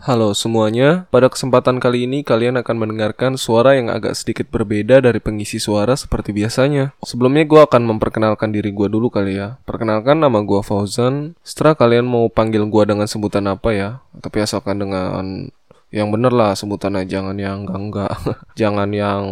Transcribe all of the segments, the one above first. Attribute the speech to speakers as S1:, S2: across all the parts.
S1: Halo semuanya, pada kesempatan kali ini kalian akan mendengarkan suara yang agak sedikit berbeda dari pengisi suara seperti biasanya. Sebelumnya gue akan memperkenalkan diri gue dulu kali ya. Perkenalkan nama gue Fauzan. Setelah kalian mau panggil gue dengan sebutan apa ya, tapi asalkan dengan yang bener lah sebutannya, jangan yang enggak-enggak. jangan yang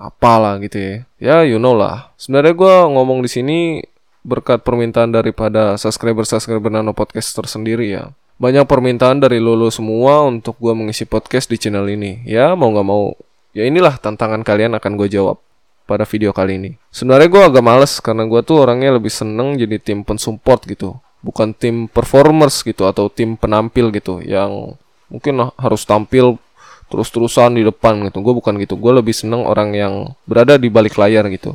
S1: apalah gitu ya. Ya you know lah. Sebenarnya gue ngomong di sini berkat permintaan daripada subscriber-subscriber Nano Podcast tersendiri ya banyak permintaan dari lulu semua untuk gue mengisi podcast di channel ini. Ya mau nggak mau, ya inilah tantangan kalian akan gue jawab pada video kali ini. Sebenarnya gue agak males karena gue tuh orangnya lebih seneng jadi tim pensupport gitu, bukan tim performers gitu atau tim penampil gitu yang mungkin harus tampil terus-terusan di depan gitu. Gue bukan gitu. Gue lebih seneng orang yang berada di balik layar gitu.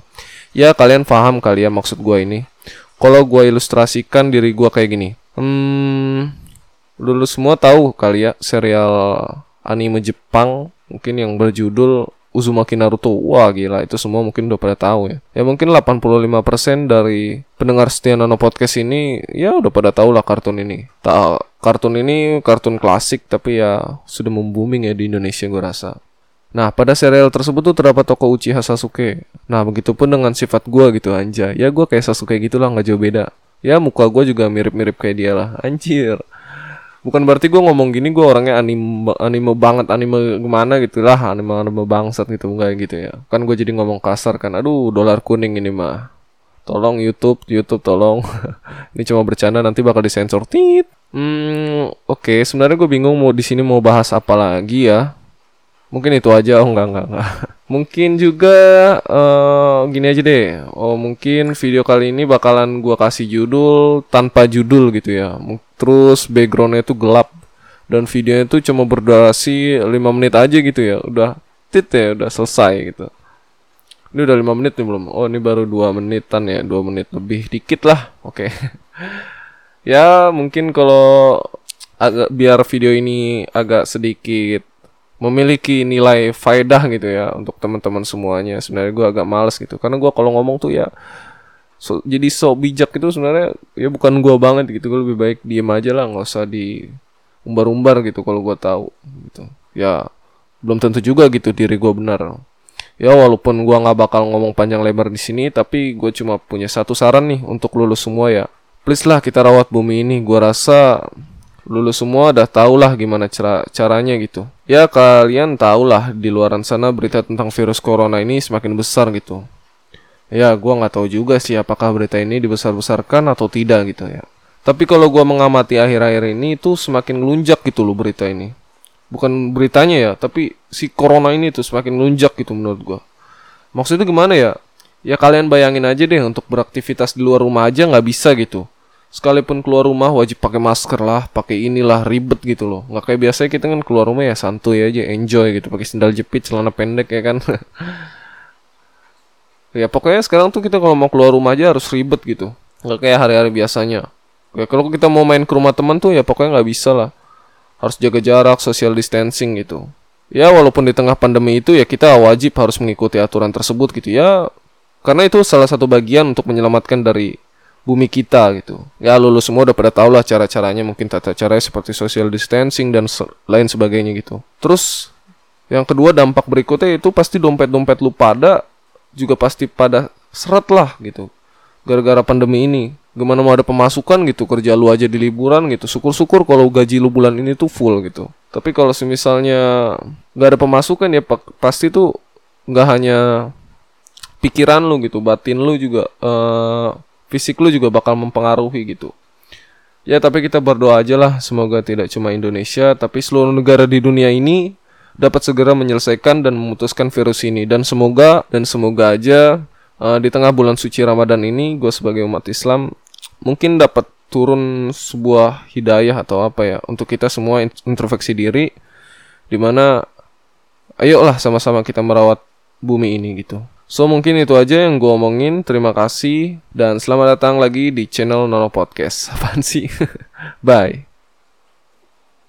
S1: Ya kalian paham kali ya maksud gue ini. Kalau gue ilustrasikan diri gue kayak gini. Hmm, Lulu semua tahu kali ya serial anime Jepang mungkin yang berjudul Uzumaki Naruto. Wah gila itu semua mungkin udah pada tahu ya. Ya mungkin 85% dari pendengar setia Nano Podcast ini ya udah pada tahu lah kartun ini. Tak kartun ini kartun klasik tapi ya sudah membooming ya di Indonesia gue rasa. Nah, pada serial tersebut tuh terdapat tokoh Uchiha Sasuke. Nah, begitupun dengan sifat gue gitu anja. Ya gue kayak Sasuke gitu lah nggak jauh beda. Ya muka gue juga mirip-mirip kayak dia lah. Anjir bukan berarti gue ngomong gini gue orangnya anime anime banget anime gimana gitu lah anime anime bangsat gitu enggak gitu ya kan gue jadi ngomong kasar kan aduh dolar kuning ini mah tolong YouTube YouTube tolong ini cuma bercanda nanti bakal disensor tit hmm oke okay. sebenarnya gue bingung mau di sini mau bahas apa lagi ya mungkin itu aja oh enggak enggak enggak. Mungkin juga uh, gini aja deh. Oh mungkin video kali ini bakalan gua kasih judul tanpa judul gitu ya. Terus backgroundnya itu gelap. Dan videonya itu cuma berdurasi 5 menit aja gitu ya. Udah tit ya udah selesai gitu. Ini udah lima menit nih belum? Oh ini baru dua menitan ya dua menit lebih dikit lah. Oke. Okay. ya mungkin kalau agak biar video ini agak sedikit memiliki nilai faedah gitu ya untuk teman-teman semuanya. Sebenarnya gue agak males gitu karena gue kalau ngomong tuh ya so, jadi so bijak itu sebenarnya ya bukan gue banget gitu. Gue lebih baik diem aja lah nggak usah di umbar-umbar gitu kalau gue tahu gitu. Ya belum tentu juga gitu diri gue benar. Ya walaupun gue nggak bakal ngomong panjang lebar di sini, tapi gue cuma punya satu saran nih untuk lulus semua ya. Please lah kita rawat bumi ini. Gue rasa lulus semua udah tau lah gimana cara caranya gitu. Ya kalian tau lah di luaran sana berita tentang virus corona ini semakin besar gitu. Ya gua nggak tahu juga sih apakah berita ini dibesar-besarkan atau tidak gitu ya. Tapi kalau gua mengamati akhir-akhir ini itu semakin ngelunjak gitu loh berita ini. Bukan beritanya ya, tapi si corona ini tuh semakin ngelunjak gitu menurut gua. Maksudnya gimana ya? Ya kalian bayangin aja deh untuk beraktivitas di luar rumah aja nggak bisa gitu sekalipun keluar rumah wajib pakai masker lah, pakai inilah ribet gitu loh. Nggak kayak biasanya kita kan keluar rumah ya santuy aja, enjoy gitu, pakai sendal jepit, celana pendek ya kan. ya pokoknya sekarang tuh kita kalau mau keluar rumah aja harus ribet gitu. Nggak kayak hari-hari biasanya. Ya kalau kita mau main ke rumah teman tuh ya pokoknya nggak bisa lah. Harus jaga jarak, social distancing gitu. Ya walaupun di tengah pandemi itu ya kita wajib harus mengikuti aturan tersebut gitu ya. Karena itu salah satu bagian untuk menyelamatkan dari bumi kita gitu. Ya lulus semua udah pada tau lah cara-caranya mungkin tata caranya seperti social distancing dan se lain sebagainya gitu. Terus yang kedua dampak berikutnya itu pasti dompet-dompet lu pada juga pasti pada seret lah gitu. Gara-gara pandemi ini. Gimana mau ada pemasukan gitu kerja lu aja di liburan gitu. Syukur-syukur kalau gaji lu bulan ini tuh full gitu. Tapi kalau semisalnya nggak ada pemasukan ya pasti tuh nggak hanya pikiran lu gitu, batin lu juga uh, fisik lu juga bakal mempengaruhi gitu. Ya tapi kita berdoa aja lah semoga tidak cuma Indonesia tapi seluruh negara di dunia ini dapat segera menyelesaikan dan memutuskan virus ini dan semoga dan semoga aja uh, di tengah bulan suci Ramadan ini gue sebagai umat Islam mungkin dapat turun sebuah hidayah atau apa ya untuk kita semua introspeksi diri di mana ayolah sama-sama kita merawat bumi ini gitu. So mungkin itu aja yang gue omongin. Terima kasih dan selamat datang lagi di channel Nono Podcast. Apaan sih? Bye.